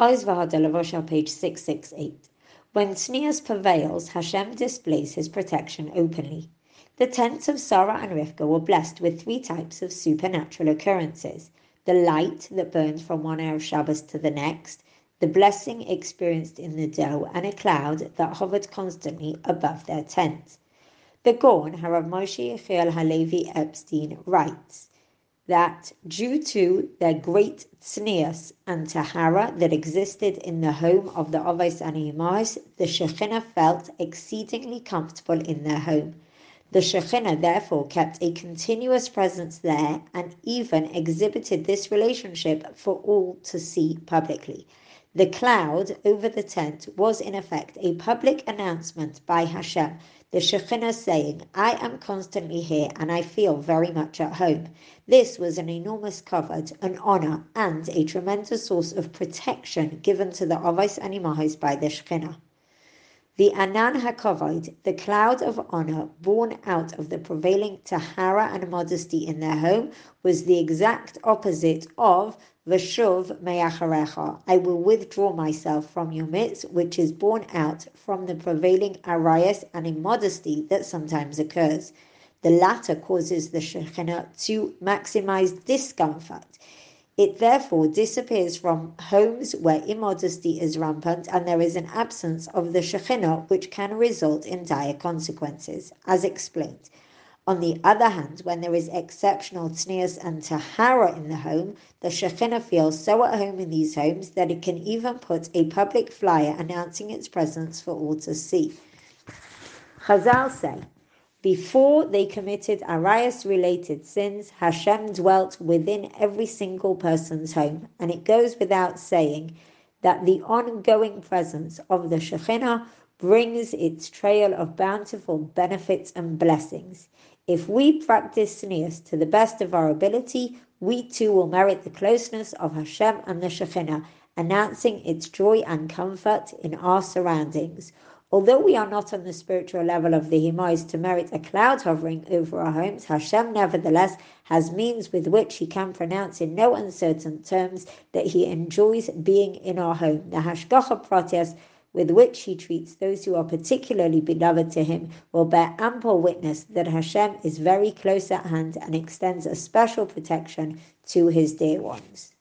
Oz Vehadar Levushah page 668. When tznius prevails, Hashem displays his protection openly. The tents of Sarah and Rivka were blessed with three types of supernatural occurrences the light that burns from one Erev Shabbos to the next, the blessing experienced in the dough, and a cloud that hovered constantly above their tent. The Gaon, Harav Moshe Yechiel Halevi Epstein, writes that due to their great tznius and tahara that existed in the home of the Avos and Imahos, the Shekhinah felt exceedingly comfortable in their home. The Shekhinah therefore kept a continuous presence there and even exhibited this relationship for all to see publicly. The cloud over the tent was in effect a public announcement by Hashem, the Shekhinah saying, I am constantly here and I feel very much at home. This was an enormous kavod, an honor, and a tremendous source of protection given to the Avos and by the Shekhinah. The Anan HaKavod, the cloud of honor born out of the prevailing Tahara and modesty in their home, was the exact opposite of Veshav Me'acharecha. I will withdraw myself from your midst, which is born out from the prevailing arayos and immodesty that sometimes occurs. The latter causes the Shekhinah to maximize discomfort. It therefore disappears from homes where immodesty is rampant and there is an absence of the Shekhinah, which can result in dire consequences, as explained. On the other hand, when there is exceptional tznius and tahara in the home, the Shekhinah feels so at home in these homes that it can even put a public flyer announcing its presence for all to see. Chazal say, before they committed arayos related sins, Hashem dwelt within every single person's home. And it goes without saying that the ongoing presence of the Shekhinah brings its trail of bountiful benefits and blessings. If we practice tznius to the best of our ability, we too will merit the closeness of Hashem and the Shekhinah, announcing its joy and comfort in our surroundings. Although we are not on the spiritual level of the Imahos to merit a cloud hovering over our homes, Hashem nevertheless has means with which He can pronounce in no uncertain terms that He enjoys being in our home. The Hashgacha Pratis with which He treats those who are particularly beloved to Him will bear ample witness that Hashem is very close at hand and extends a special protection to His dear ones.